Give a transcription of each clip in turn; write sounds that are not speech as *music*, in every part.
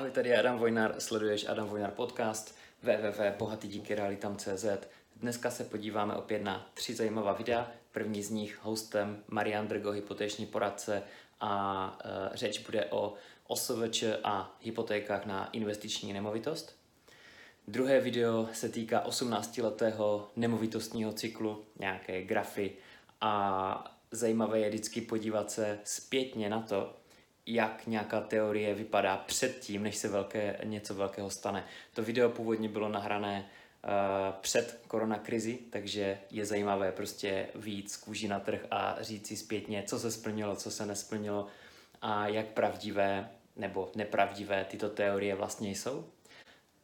Ahoj, tady je Adam Vojnar, sleduješ Adam Vojnar podcast www.bohatydíkyrealitam.cz Dneska se podíváme opět na tři zajímavá videa. První z nich hostem Marian Drgo, hypotéční poradce a e, řeč bude o OSVČ a hypotékách na investiční nemovitost. Druhé video se týká 18-letého nemovitostního cyklu, nějaké grafy a zajímavé je vždycky podívat se zpětně na to, jak nějaká teorie vypadá předtím, než se velké, něco velkého stane. To video původně bylo nahrané uh, před koronakrizi, takže je zajímavé prostě víc kůží na trh a říct si zpětně, co se splnilo, co se nesplnilo a jak pravdivé nebo nepravdivé tyto teorie vlastně jsou.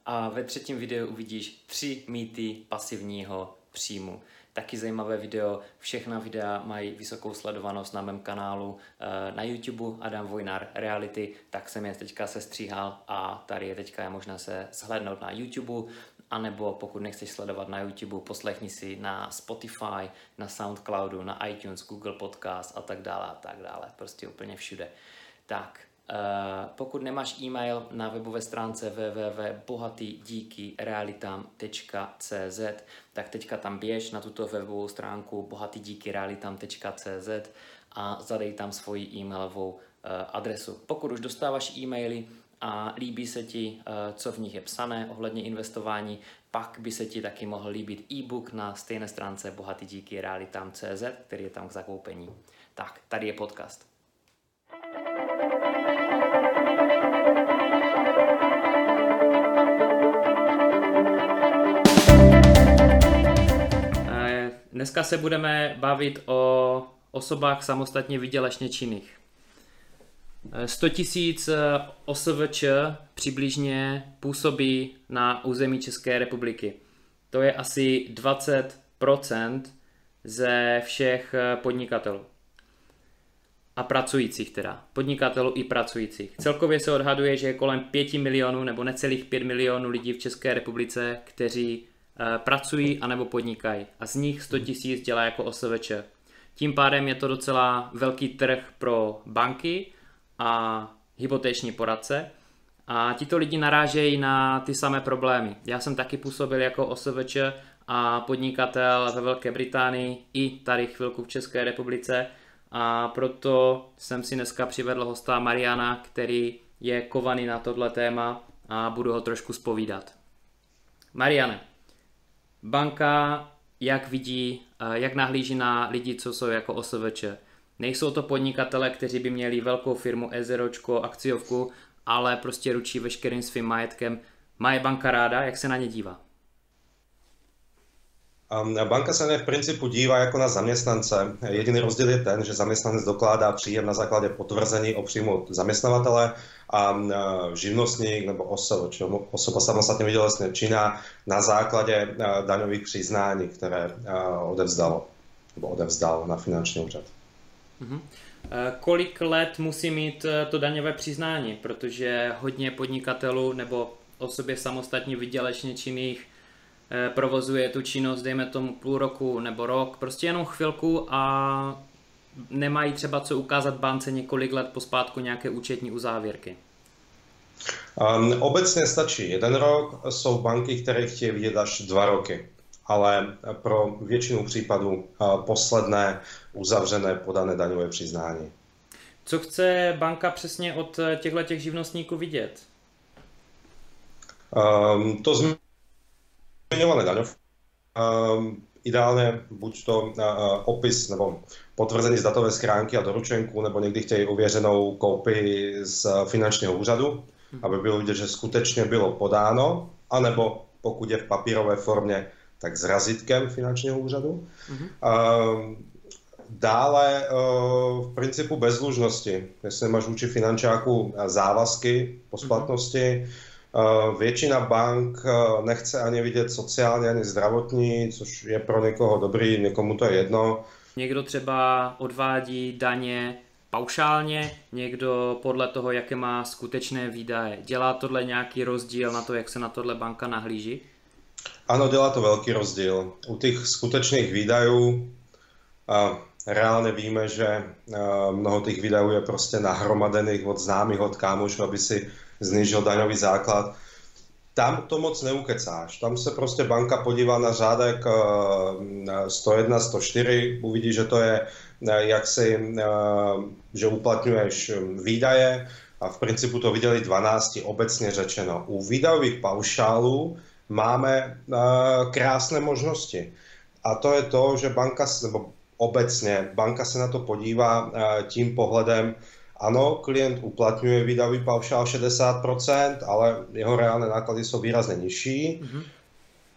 A ve třetím videu uvidíš tři mýty pasivního příjmu. Taky zajímavé video, všechna videa mají vysokou sledovanost na mém kanálu eh, na YouTube Adam Vojnar Reality, tak jsem je teďka sestříhal a tady je teďka je možné se shlednout na YouTube, anebo pokud nechceš sledovat na YouTube, poslechni si na Spotify, na Soundcloudu, na iTunes, Google Podcast a tak dále a tak dále, prostě úplně všude. Tak, pokud nemáš e-mail na webové stránce www.bohatydíkyrealitam.cz, tak teďka tam běž na tuto webovou stránku bohatydíkyrealitam.cz a zadej tam svoji e-mailovou uh, adresu. Pokud už dostáváš e-maily a líbí se ti, uh, co v nich je psané ohledně investování, pak by se ti taky mohl líbit e-book na stejné stránce bohatydíkyrealitam.cz, který je tam k zakoupení. Tak, tady je podcast. Dneska se budeme bavit o osobách samostatně vydělečně činných. 100 tisíc eh, OSVČ přibližně působí na území České republiky. To je asi 20% ze všech eh, podnikatelů. A pracujících teda. Podnikatelů i pracujících. Celkově se odhaduje, že je kolem 5 milionů nebo necelých 5 milionů lidí v České republice, kteří Eh, pracují anebo podnikají a z nich 100 tisíc dělá jako OSVČ. Tím pádem je to docela velký trh pro banky a hypotéční poradce a tito lidi narážejí na ty samé problémy. Já jsem taky působil jako OSVČ a podnikatel ve Velké Británii i tady chvilku v České republice a proto jsem si dneska přivedl hosta Mariana, který je kovaný na tohle téma a budu ho trošku spovídat. Mariane, banka jak vidí, eh, jak nahlíží na lidi, co jsou jako OSVČ. Nejsou to podnikatele, kteří by měli velkou firmu, ezeročko, akciovku, ale prostě ručí veškerým svým majetkem. Má je banka ráda, jak se na ně dívá? Banka se v principu dívá jako na zaměstnance. Jediný rozdíl je ten, že zaměstnanec dokládá příjem na základě potvrzení o příjmu zaměstnavatele a živnostník nebo osoba, či osoba samostatně vydělečně činná na základě daňových přiznání, které odevzdalo nebo odevzdal na finanční úřad. Uh-huh. Kolik let musí mít e, to daňové přiznání? Protože hodně podnikatelů nebo osobě samostatně vydělečně činných provozuje tu činnost, dejme tomu půl roku nebo rok, prostě jenom chvilku a nemají třeba co ukázat bance několik let pospátku nějaké účetní uzávěrky? Um, obecně stačí jeden rok, jsou banky, které chtějí vidět až dva roky, ale pro většinu případů uh, posledné uzavřené podané daňové přiznání. Co chce banka přesně od těchto těch živnostníků vidět? Um, to zmiňované daňové. Um, ideálně buď to uh, opis nebo potvrzení z datové schránky a doručenku, nebo někdy chtějí ověřenou kopii z finančního úřadu, aby bylo vidět, že skutečně bylo podáno, anebo pokud je v papírové formě, tak s razítkem finančního úřadu. Uh-huh. Dále v principu bezdlužnosti, jestli máš vůči finančáku závazky po splatnosti, Většina bank nechce ani vidět sociálně, ani zdravotní, což je pro někoho dobrý, někomu to je jedno. Někdo třeba odvádí daně paušálně, někdo podle toho, jaké má skutečné výdaje. Dělá tohle nějaký rozdíl na to, jak se na tohle banka nahlíží? Ano, dělá to velký rozdíl. U těch skutečných výdajů a reálně víme, že mnoho těch výdajů je prostě nahromadených od známých, od kámošů, aby si znižil daňový základ. Tam to moc neukecáš. Tam se prostě banka podívá na řádek 101, 104, uvidí, že to je jaksi, že uplatňuješ výdaje a v principu to viděli 12 obecně řečeno. U výdajových paušálů máme krásné možnosti. A to je to, že banka, nebo obecně, banka se na to podívá tím pohledem, ano, klient uplatňuje výdavý paušál 60%, ale jeho reálné náklady jsou výrazně nižší. Mm-hmm.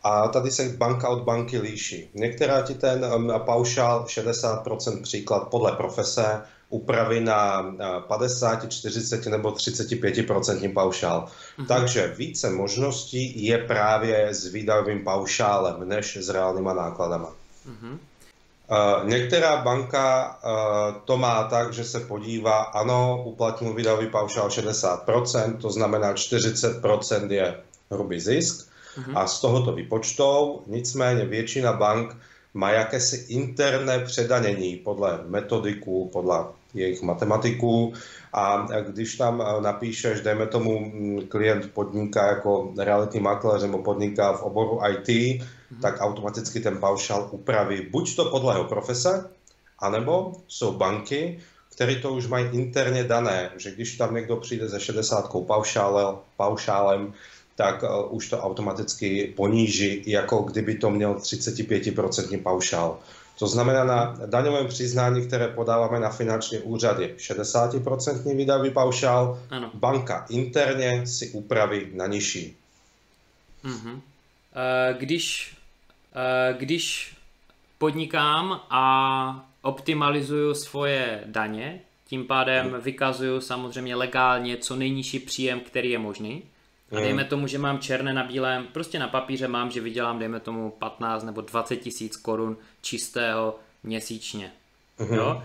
A tady se banka od banky líší. Některá ti ten paušál 60% příklad podle profese upraví na 50, 40 nebo 35% paušál. Mm-hmm. Takže více možností je právě s výdajovým paušálem než s reálnýma nákladama. Mm-hmm. Některá banka to má tak, že se podívá, ano, uplatnil výdajový paušál 60%, to znamená 40% je hrubý zisk uh-huh. a z toho to vypočtou, nicméně většina bank má jakési interné předanění podle metodiků, podle jejich matematiků a když tam napíšeš, dejme tomu, klient podniká jako realitní makléř nebo podniká v oboru IT, Mhm. tak automaticky ten paušál upraví buď to podle jeho profese, anebo jsou banky, které to už mají interně dané, že když tam někdo přijde se 60 paušálem, paušálem tak uh, už to automaticky poníží, jako kdyby to měl 35% paušál. To znamená, na daňovém přiznání, které podáváme na finanční úřad, je 60% výdajový paušál, ano. banka interně si upraví na nižší. Mm-hmm. Když Eh, když podnikám a optimalizuju svoje daně, tím pádem vykazuju samozřejmě legálně co nejnižší příjem, který je možný. A hmm. dejme tomu, že mám černé na bílém, prostě na papíře mám, že vydělám, dejme tomu 15 nebo 20 tisíc korun čistého měsíčně. Mm. Jo?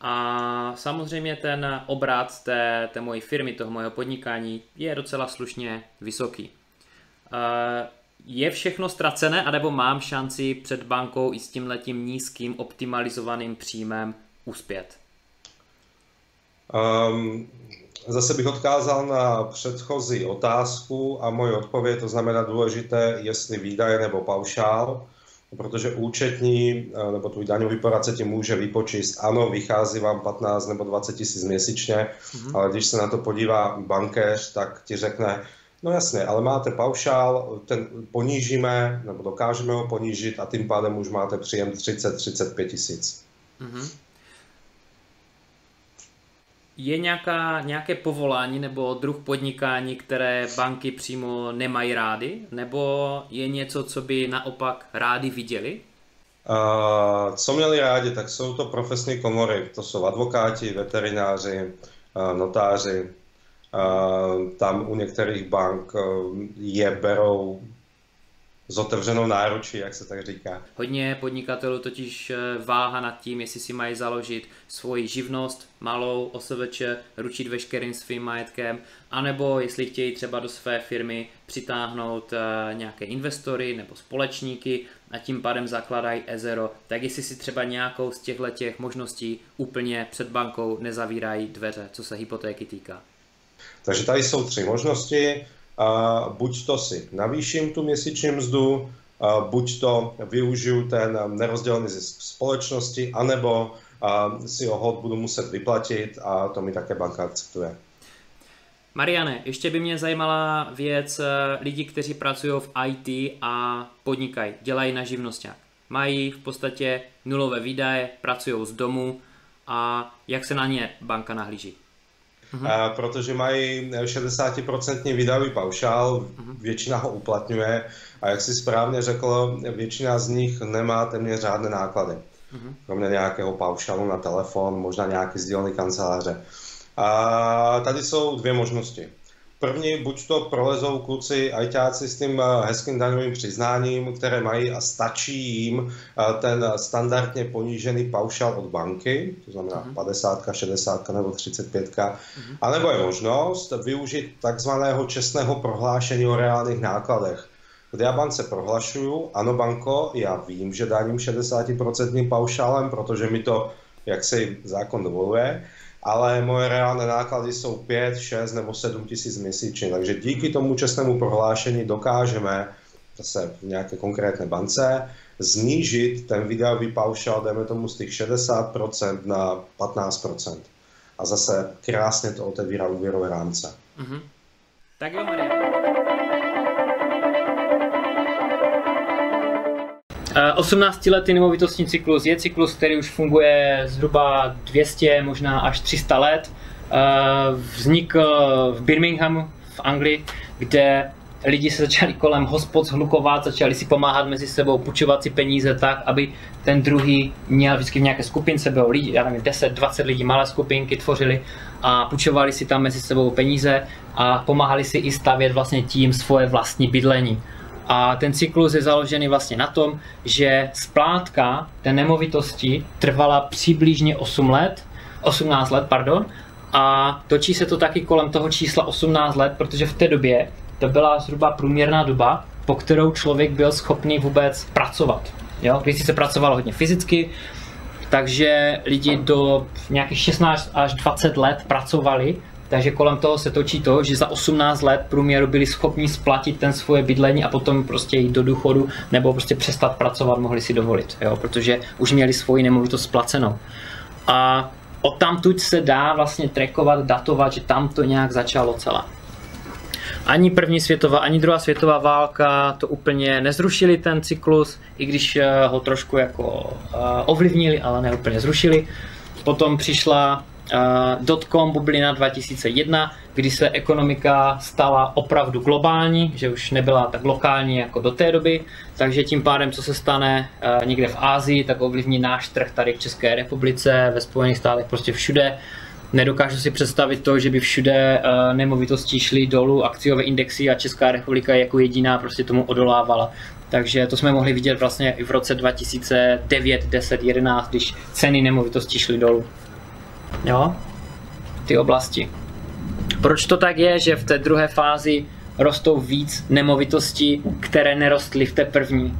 A samozřejmě ten obrat té, té mojí firmy, toho mojeho podnikání je docela slušně vysoký. Uh, je všechno ztracené, anebo mám šanci před bankou i s tím letím nízkým optimalizovaným příjmem uspět? Um, zase bych odkázal na předchozí otázku a moje odpověď, to znamená důležité, jestli výdaje nebo paušál, protože účetní eh, nebo tvůj daňový poradce ti může vypočíst, ano, vychází vám 15 nebo 20 tisíc měsíčně, mm-hmm. ale když se na to podívá bankéř, tak ti řekne, No jasně, ale máte paušál, ten ponížíme, nebo dokážeme ho ponížit a tím pádem už máte příjem 30-35 tisíc. Mm-hmm. Je nějaká, nějaké povolání nebo druh podnikání, které banky přímo nemají rády? Nebo je něco, co by naopak rádi viděli? Uh, co měli rádi, tak jsou to profesní komory. To jsou advokáti, veterináři, uh, notáři, tam u některých bank eh, je berou s otevřenou náručí, jak se tak říká. Hodně podnikatelů totiž eh, váha nad tím, jestli si mají založit svoji živnost, malou OSVČ, ručit veškerým svým majetkem, anebo jestli chtějí třeba do své firmy přitáhnout eh, nějaké investory nebo společníky a tím pádem zakladají Ezero, tak jestli si třeba nějakou z těchto těch možností úplně před bankou nezavírají dveře, co se hypotéky týká. Takže tady jsou tři možnosti. Buď to si navýším tu měsíční mzdu, buď to využiju ten nerozdělený zisk společnosti, anebo si ho hod budu muset vyplatit a to mi také banka akceptuje. Mariane, ještě by mě zajímala věc eh, lidí, kteří pracují v IT a podnikají, dělají na živnosták. Mají v podstatě nulové výdaje, pracují z domu a jak se na ně banka nahlíží? Uh-huh. protože mají 60% výdajový paušál, uh-huh. většina ho uplatňuje a jak si správně řekl, většina z nich nemá téměř žádné náklady. Uh-huh. Kromě nějakého paušálu na telefon, možná nějaký sdílený kanceláře. A tady jsou dvě možnosti. První, buď to prolezou kluci ajťáci s tím eh, hezkým daňovým přiznáním, které mají a stačí jim eh, ten standardně ponížený paušál od banky, to znamená uh-huh. 50, 60 nebo 35, uh-huh. anebo je možnost využít takzvaného čestného prohlášení o reálných nákladech kde já bance prohlašuju, ano banko, já vím, že daním 60% paušálem, protože mi to, jak se zákon dovoluje, ale moje reálné náklady jsou 5, 6 nebo 7 tisíc měsíčně. Takže díky tomu čestnému prohlášení dokážeme zase v nějaké konkrétné bance znížit ten videový paušál, dejme tomu z těch 60% na 15%. A zase krásně to otevírá úvěrové rámce. Mm-hmm. Tak dobré. Eh, 18 lety nemovitostní cyklus je cyklus, který už funguje zhruba 200, možná až 300 let. Eh, vznikl v Birminghamu v Anglii, kde lidi se začali kolem hospod zhlukovat, začali si pomáhat mezi sebou, půjčovat si peníze tak, aby ten druhý měl vždycky v nějaké skupince, bylo lidi, já nevím, 10, 20 lidí, malé skupinky tvořili a půjčovali si tam mezi sebou peníze a pomáhali si i stavět vlastně tím svoje vlastní bydlení. A ten cyklus je založený vlastně na tom, že splátka té nemovitosti trvala přibližně 8 let, 18 let, pardon, a točí se to taky kolem toho čísla 18 let, protože v té době to byla zhruba průměrná doba, po kterou člověk byl schopný vůbec pracovat. Jo? Když se pracovalo hodně fyzicky, takže lidi do nějakých 16 až 20 let pracovali, takže kolem toho se točí to, že za 18 let průměru byli schopni splatit ten svoje bydlení a potom prostě jít do důchodu nebo prostě přestat pracovat mohli si dovolit, jo? protože už měli svoji nemovitost splacenou. A od tamtud se dá vlastně trackovat, datovat, že tam to nějak začalo celé. Ani první světová, ani druhá světová válka to úplně nezrušili ten cyklus, i když eh, ho trošku jako eh, ovlivnili, ale ne úplně zrušili. Potom přišla dotcom bublina 2001, kdy se ekonomika stala opravdu globální, že už nebyla tak lokální jako do té doby, takže tím pádem, co se stane uh, někde v Ázii, tak ovlivní náš trh tady v České republice, ve Spojených státech, prostě všude. Nedokážu si představit to, že by všude uh, nemovitosti šly dolů, akciové indexy a Česká republika jako jediná prostě tomu odolávala. Takže to jsme mohli vidět vlastně i v roce 2009, 10, 11, když ceny nemovitosti šly dolů jo, ty oblasti. Proč to tak je, že v té druhé fázi rostou víc nemovitostí, které nerostly v té první?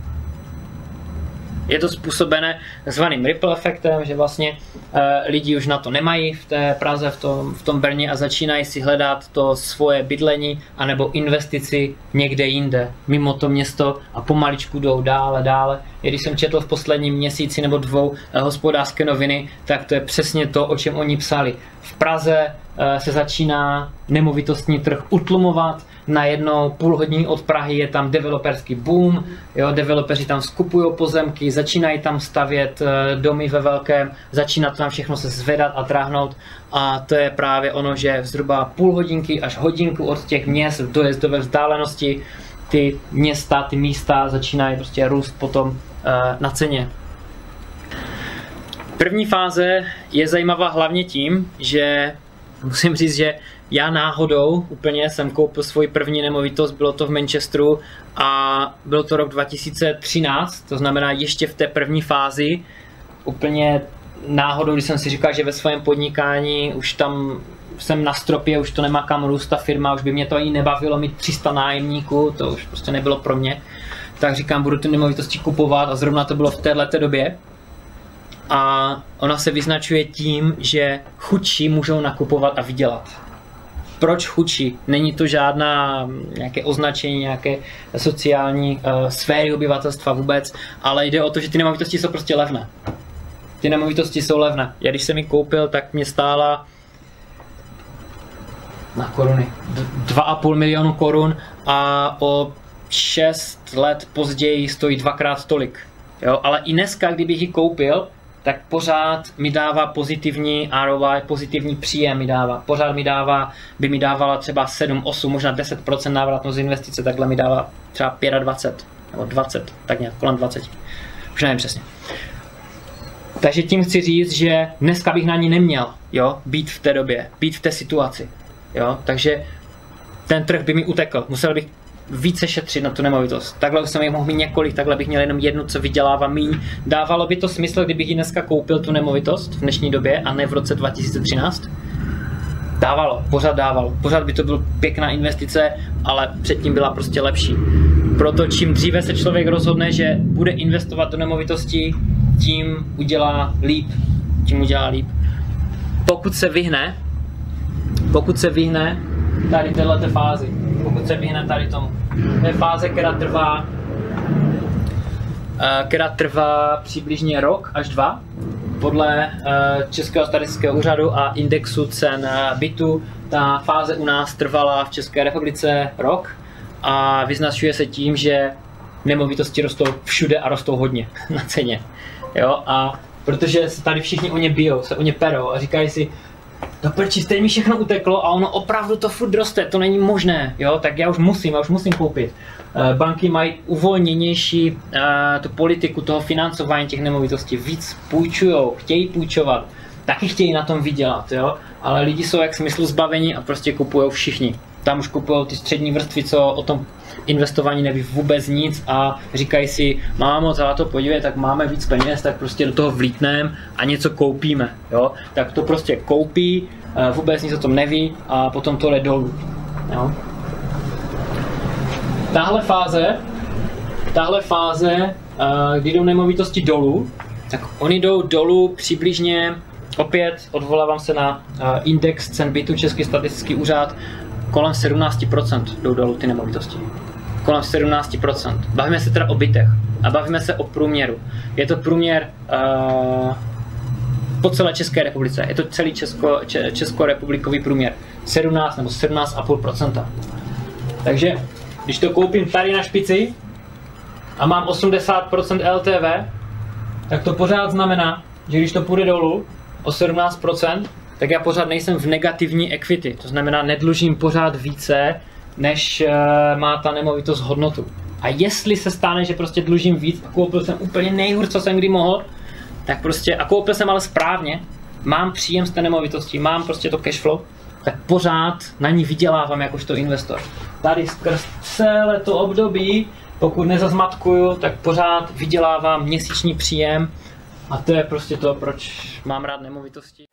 Je to způsobené zvaným ripple efektem, že vlastně e, lidi už na to nemají v té Praze, v tom, v tom Brně a začínají si hledat to svoje bydlení anebo investici někde jinde, mimo to město a pomaličku jdou dále, dále. I když jsem četl v posledním měsíci nebo dvou e, hospodářské noviny, tak to je přesně to, o čem oni psali. V Praze e, se začíná nemovitostní trh utlumovat, najednou půl hodiny od Prahy je tam developerský boom, jo, developeři tam skupují pozemky, začínají tam stavět eh, domy ve velkém, začíná to tam všechno se zvedat a tráhnout a to je právě ono, že zhruba půl hodinky až hodinku od těch měst v dojezdové vzdálenosti ty města, ty místa začínají prostě růst potom uh, na ceně. První fáze je zajímavá hlavně tím, že musím říct, že já náhodou úplně jsem koupil svoji první nemovitost, bylo to v Manchesteru a byl to rok 2013, to znamená ještě v té první fázi, úplně náhodou, když jsem si říkal, že ve svém podnikání už tam jsem na stropě, už to nemá kam růst ta firma, už by mě to ani nebavilo mít 300 nájemníků, to už prostě nebylo pro mě. Tak říkám, budu ty nemovitosti kupovat a zrovna to bylo v této době. A ona se vyznačuje tím, že chudší můžou nakupovat a vydělat proč chudší. Není to žádná nějaké označení, nějaké sociální uh, sféry obyvatelstva vůbec, ale jde o to, že ty nemovitosti jsou prostě levné. Ty nemovitosti jsou levné. Já když jsem ji koupil, tak mě stála na koruny. 2,5 milionu korun a o 6 let později stojí dvakrát tolik. Jo, ale i dneska, kdybych ji koupil, tak pořád mi dává pozitivní ROI, pozitivní příjem mi dává. Pořád mi dává, by mi dávala třeba 7, 8, možná 10% návratnost investice, takhle mi dává třeba 25 nebo 20, tak nějak kolem 20. Už nevím přesně. Takže tím chci říct, že dneska bych na ní neměl, jo, být v té době, být v té situaci, jo, takže ten trh by mi utekl, musel bych více šetřit na tu nemovitost. Takhle už jsem jich mohl mít několik, takhle bych měl jenom jednu, co vydělává míň. Dávalo by to smysl, kdybych ji dneska koupil tu nemovitost v dnešní době a ne v roce 2013? Dávalo, pořád dávalo. Pořád by to byla pěkná investice, ale předtím byla prostě lepší. Proto čím dříve se člověk rozhodne, že bude investovat do nemovitosti, tím udělá líp. Tím udělá líp. pokud se vyhne, pokud se vyhne tady této fázi, pokud se vyhne tady tomu. To je fáze, která trvá, eh, která trvá přibližně rok až dva, podle eh, Českého statistického úřadu a indexu cen eh, bytu. Ta fáze u nás trvala v České republice rok a vyznačuje se tím, že nemovitosti rostou všude a rostou hodně *laughs* na ceně. Jo? A protože se tady všichni o ně bijou, se o ně perou a říkají si, prčí, stejně mi všechno uteklo a ono opravdu to furt roste, to není možné, jo, tak já už musím, já už musím koupit. Eh, banky mají uvolněnější eh, tu politiku toho financování těch nemovitostí, víc půjčují, chtějí půjčovat, taky chtějí na tom vydělat, jo, ale lidi jsou jak smyslu zbavení a prostě kupují všichni. Tam už kupují ty střední vrstvy, co o tom investování neví vůbec nic a říkají si, mámo, za to podívej, tak máme víc peněz, tak prostě do toho vlítneme a něco koupíme, jo? Tak to prostě koupí, eh, vůbec nic o tom neví a potom to jde dolů, jo? Tahle fáze, tahle fáze, eh, kdy jdou nemovitosti dolů, tak oni jdou dolů přibližně, opět odvolávám se na eh, index cen bytu Český statistický úřad, kolem 17% jdou dolů ty nemovitosti kolem 17%. Bavíme se teda o bytech a bavíme se o průměru. Je to průměr uh, po celé České republice. Je to celý česko, če, českorepublikový průměr. 17 nebo 17,5%. Takže když to koupím tady na špici a mám 80% LTV, tak to pořád znamená, že když to půjde dolů o 17%, tak já pořád nejsem v negativní equity. To znamená, nedlužím pořád více, než uh, má ta nemovitost hodnotu. A jestli se stane, že prostě dlužím víc a koupil jsem úplně nejhůř, co jsem kdy mohl, tak prostě, a koupil jsem ale správně, mám příjem z té nemovitosti, mám prostě to cash flow, tak pořád na ní vydělávám jakožto investor. Tady skrz celé to období, pokud nezazmatkuju, tak pořád vydělávám měsíční příjem a to je prostě to, proč mám rád nemovitosti.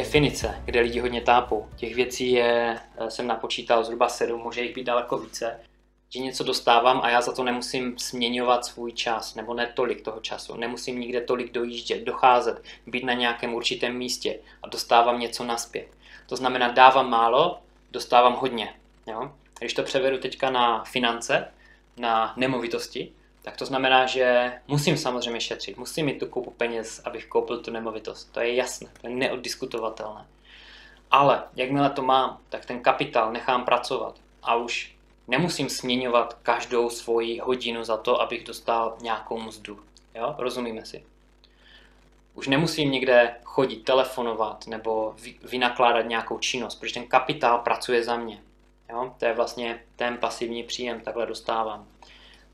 Definice, kde lidi hodně tápou. Těch věcí je, eh, jsem napočítal zhruba sedm, může jich být daleko více. Že něco dostávám a já za to nemusím směňovat svůj čas, nebo ne tolik toho času. Nemusím nikde tolik dojíždět, docházet, být na nějakém určitém místě a dostávám něco naspět. To znamená, dávám málo, dostávám hodně. Jo? Když to převedu teďka na finance, na nemovitosti, tak to znamená, že musím samozřejmě šetřit, musím mít tu koupu peněz, abych koupil tu nemovitost. To je jasné, to je neoddiskutovatelné. Ale jakmile to mám, tak ten kapitál nechám pracovat a už nemusím směňovat každou svoji hodinu za to, abych dostal nějakou mzdu. Jo? Rozumíme si? Už nemusím někde chodit, telefonovat nebo vynakládat nějakou činnost, protože ten kapitál pracuje za mě. Jo? To je vlastně ten pasivní příjem, takhle dostávám.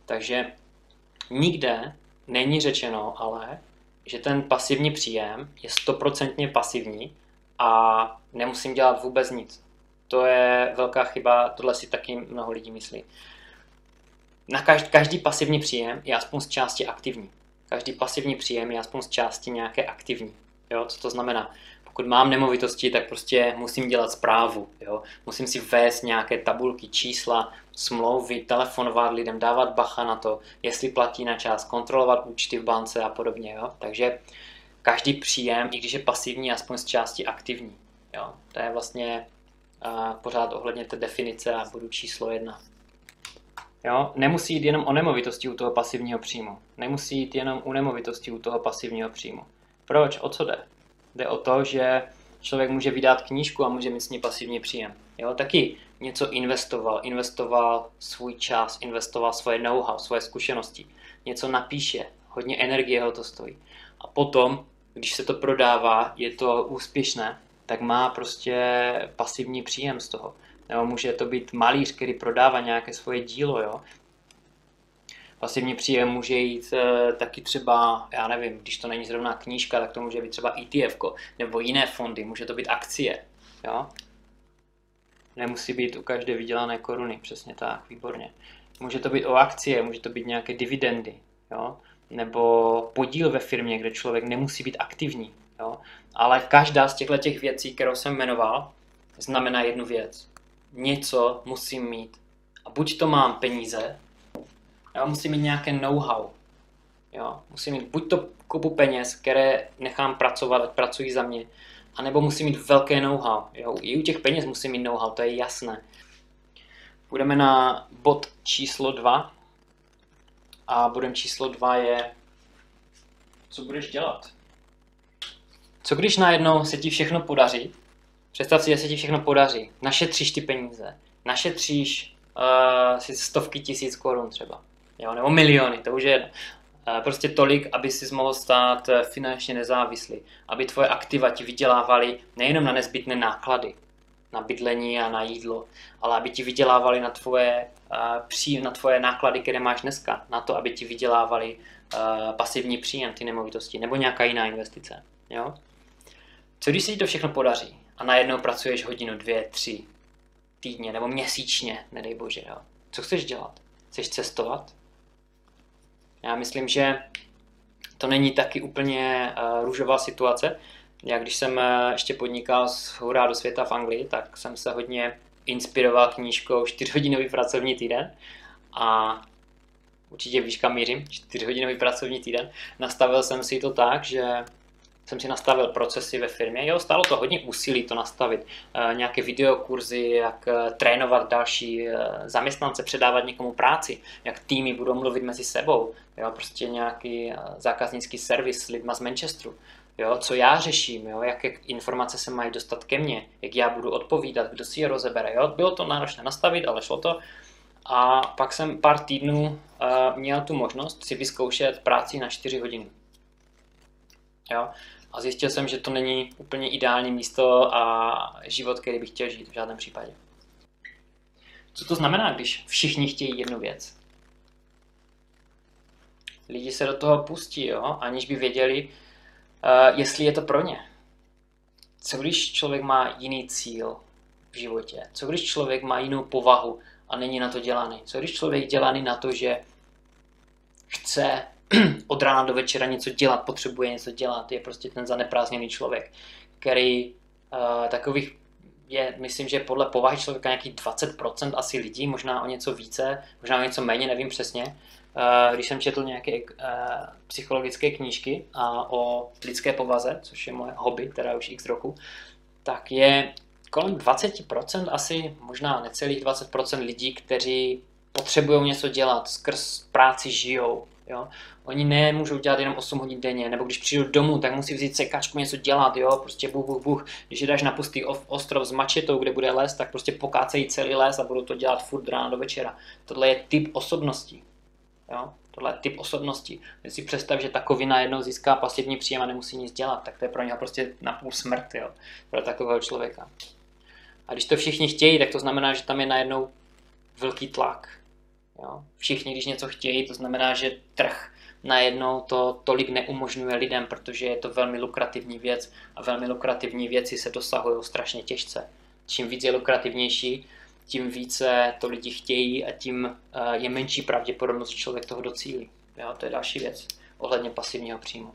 Takže Nikde není řečeno ale, že ten pasivní příjem je stoprocentně pasivní a nemusím dělat vůbec nic. To je velká chyba, tohle si taky mnoho lidí myslí. Na každý, každý pasivní příjem je aspoň z části aktivní. Každý pasivní příjem je aspoň z části nějaké aktivní. Jo, co to znamená? Pokud mám nemovitosti, tak prostě musím dělat zprávu. Jo? Musím si vést nějaké tabulky, čísla, smlouvy, telefonovat lidem, dávat bacha na to, jestli platí na čas, kontrolovat účty v bance a podobně. Jo? Takže každý příjem, i když je pasivní, aspoň z části aktivní. Jo? To je vlastně uh, pořád ohledně té definice a budu číslo jedna. Jo? Nemusí jít jenom o nemovitosti u toho pasivního příjmu. Nemusí jít jenom u nemovitosti u toho pasivního příjmu. Proč? O co jde? Jde o to, že člověk může vydat knížku a může mít s ní pasivní příjem. Jo, taky něco investoval, investoval svůj čas, investoval svoje know-how, svoje zkušenosti, něco napíše, hodně energie ho to stojí. A potom, když se to prodává, je to úspěšné, tak má prostě pasivní příjem z toho. Nebo může to být malíř, který prodává nějaké svoje dílo, jo? Pasivní příjem může jít e, taky třeba, já nevím, když to není zrovna knížka, tak to může být třeba ETF nebo jiné fondy, může to být akcie. Jo? Nemusí být u každé vydělané koruny, přesně tak, výborně. Může to být o akcie, může to být nějaké dividendy, jo? nebo podíl ve firmě, kde člověk nemusí být aktivní. Jo? Ale každá z těchto těch věcí, kterou jsem jmenoval, znamená jednu věc. Něco musím mít. A buď to mám peníze, já musím mít nějaké know-how. Jo? Musím mít buď to kupu peněz, které nechám pracovat, ať pracují za mě, anebo musím mít velké know-how. Jo? I u těch peněz musím mít know-how, to je jasné. Půjdeme na bod číslo 2. A bodem číslo 2 je, co budeš dělat. Co když najednou se ti všechno podaří? Představ si, že se ti všechno podaří. Našetříš ty peníze. Našetříš uh, si stovky tisíc korun třeba. Jo? Nebo miliony, to už je jedno. Uh, prostě tolik, aby si mohl stát uh, finančně nezávislý. Aby tvoje aktiva ti vydělávaly nejenom na nezbytné náklady, na bydlení a na jídlo, ale aby ti vydělávali na tvoje, uh, pří, na tvoje náklady, které máš dneska, na to, aby ti vydělávali pasivní příjem, ty nemovitosti, nebo nějaká jiná investice. Jo? Co když se ti to všechno podaří a najednou pracuješ hodinu, dvě, tři týdně nebo měsíčně, nedej bože, jo? Co chceš dělat? Chceš cestovat? Já myslím, že to není taky úplně uh, růžová situace. Já když jsem uh, ještě podnikal z hurá do světa v Anglii, tak jsem se hodně inspiroval knížkou 4-hodinový pracovní týden a určitě víš, kam mířím, 4-hodinový pracovní týden. Nastavil jsem si to tak, že jsem si nastavil procesy ve firmě. Jo, stálo to hodně úsilí to nastavit. E, nějaké videokurzy, jak e, trénovat další e, zaměstnance, předávat někomu práci, jak týmy budou mluvit mezi sebou. Jo, prostě nějaký zákaznický servis s lidma z Manchesteru. Jo, co já řeším, jo, jaké informace se mají dostat ke mně, jak já budu odpovídat, kdo si je rozebere. Jo. Bylo to náročné nastavit, ale šlo to. A pak jsem pár týdnů uh, měl tu možnost si vyzkoušet práci na 4 hodiny. Jo? A zjistil jsem, že to není úplně ideální místo a život, který bych chtěl žít v žádném případě. Co to znamená, když všichni chtějí jednu věc? Lidi se do toho pustí, jo? aniž by věděli, uh, jestli je to pro ně. Co když člověk má jiný cíl v životě? Co když člověk má jinou povahu a není na to dělaný? Co když člověk dělaný na to, že chce *clears throat* od rána do večera něco dělat, potřebuje něco dělat, je prostě ten zaneprázdněný člověk, který uh, takových je, myslím, že podle povahy člověka nějaký 20% asi lidí, možná o něco více, možná o něco méně, nevím přesně. Uh, když jsem četl nějaké uh, psychologické knížky a o lidské povaze, což je moje hobby, která už x roku, tak je kolem 20%, asi možná necelých 20% lidí, kteří potřebují něco dělat, skrz práci žijou, Jo? Oni nemůžou dělat jenom 8 hodin denně, nebo když přijdou domů, tak musí vzít sekačku, něco dělat, jo, prostě buch, buch, buch. Když je dáš na pustý ostrov s mačetou, kde bude les, tak prostě pokácejí celý les a budou to dělat furt ráno do večera. Tohle je typ osobnosti. Jo? Tohle je typ osobnosti. Když si představ, že takový najednou získá pasivní příjem a nemusí nic dělat, tak to je pro něho prostě na půl smrt, jo? pro takového člověka. A když to všichni chtějí, tak to znamená, že tam je najednou velký tlak. Jo? Všichni, když něco chtějí, to znamená, že trh najednou to tolik neumožňuje lidem, protože je to velmi lukrativní věc a velmi lukrativní věci se dosahují strašně těžce. Čím víc je lukrativnější, tím více to lidi chtějí a tím eh, je menší pravděpodobnost, že člověk toho docílí. Jo? To je další věc ohledně pasivního příjmu.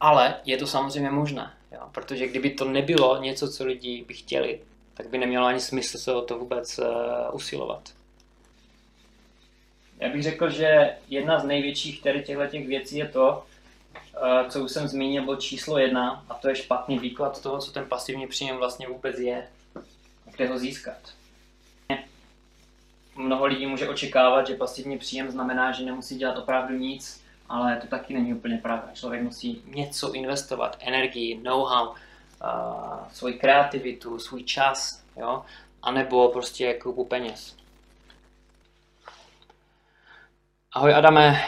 Ale je to samozřejmě možné, jo? protože kdyby to nebylo něco, co lidi by chtěli, tak by nemělo ani smysl se o to vůbec uh, usilovat. Já bych řekl, že jedna z největších tady těchto těch věcí je to, eh, co už jsem zmínil, byl číslo jedna, a to je špatný výklad toho, co ten pasivní příjem vlastně vůbec je, kde ho získat. Mnoho lidí může očekávat, že pasivní příjem znamená, že nemusí dělat opravdu nic, ale to taky není úplně pravda. Člověk musí něco investovat, energii, know-how, uh, svoji kreativitu, svůj čas, jo? anebo prostě kupu peněz. Ahoj Adame,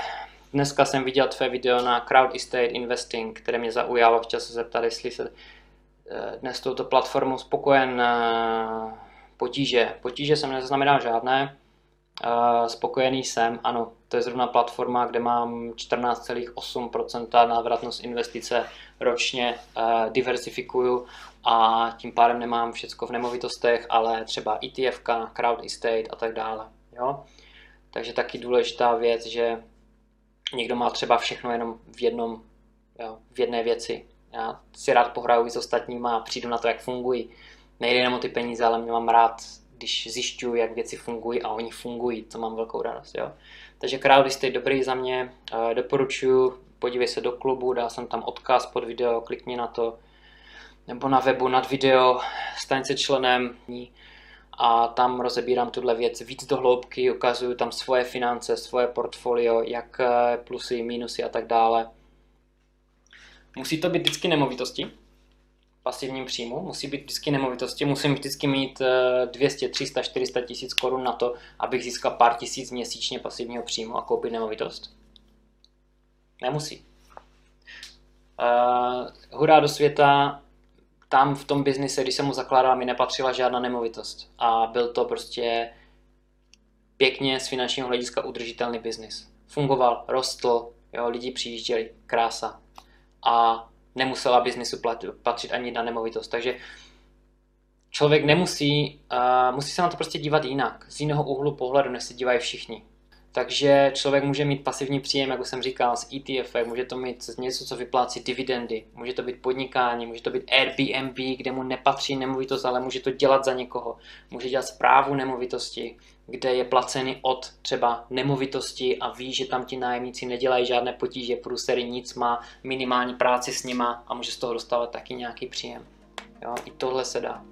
dneska jsem viděl tvé video na Crowd Estate Investing, které mě zaujalo. Chtěl se zeptat, jestli se eh, dnes touto platformou spokojen eh, potíže. Potíže jsem nezaznamenal žádné, eh, spokojený jsem, ano, to je zrovna platforma, kde mám 14,8% návratnost investice ročně, diversifikuju a tím pádem nemám všecko v nemovitostech, ale třeba ETF, Crowd Estate a tak dále. Jo? Takže taky důležitá věc, že někdo má třeba všechno jenom v jednom, jo, v jedné věci. Já si rád pohraju i s ostatníma a přijdu na to, jak fungují. Nejde jenom o ty peníze, ale mě mám rád, když zjišťuju, jak věci fungují a oni fungují, to mám velkou radost. Jo. Takže Crowdisty dobrý za mě, doporučuji, podívej se do klubu, dal jsem tam odkaz pod video, klikni na to, nebo na webu nad video, staň se členem a tam rozebírám tuhle věc víc do hloubky, ukazuju tam svoje finance, svoje portfolio, jak eh, plusy, minusy a tak dále. Musí to být vždycky nemovitosti, pasivním příjmu, musí být vždycky nemovitosti, musím vždycky mít 200, 300, 400 tisíc korun na to, abych získal pár tisíc měsíčně pasivního příjmu a koupit nemovitost. Nemusí. Uh, hurá do světa, tam v tom biznise, když jsem mu zakládal, mi nepatřila žádná nemovitost. A byl to prostě pěkně z finančního hlediska udržitelný biznis. Fungoval, rostl, jo, lidi přijížděli, krása. A nemusela biznisu patřit ani na nemovitost. Takže člověk nemusí, uh, musí se na to prostě dívat jinak, z jiného úhlu pohledu, než se dívají všichni. Takže člověk může mít pasivní příjem, jak už jsem říkal, z ETF, může to mít něco, co vyplácí dividendy, může to být podnikání, může to být Airbnb, kde mu nepatří nemovitost, ale může to dělat za někoho. Může dělat zprávu nemovitosti, kde je placený od třeba nemovitosti a ví, že tam ti nájemníci nedělají žádné potíže, průsery, nic, má minimální práci s nima a může z toho dostávat taky nějaký příjem. Jo, i tohle se dá.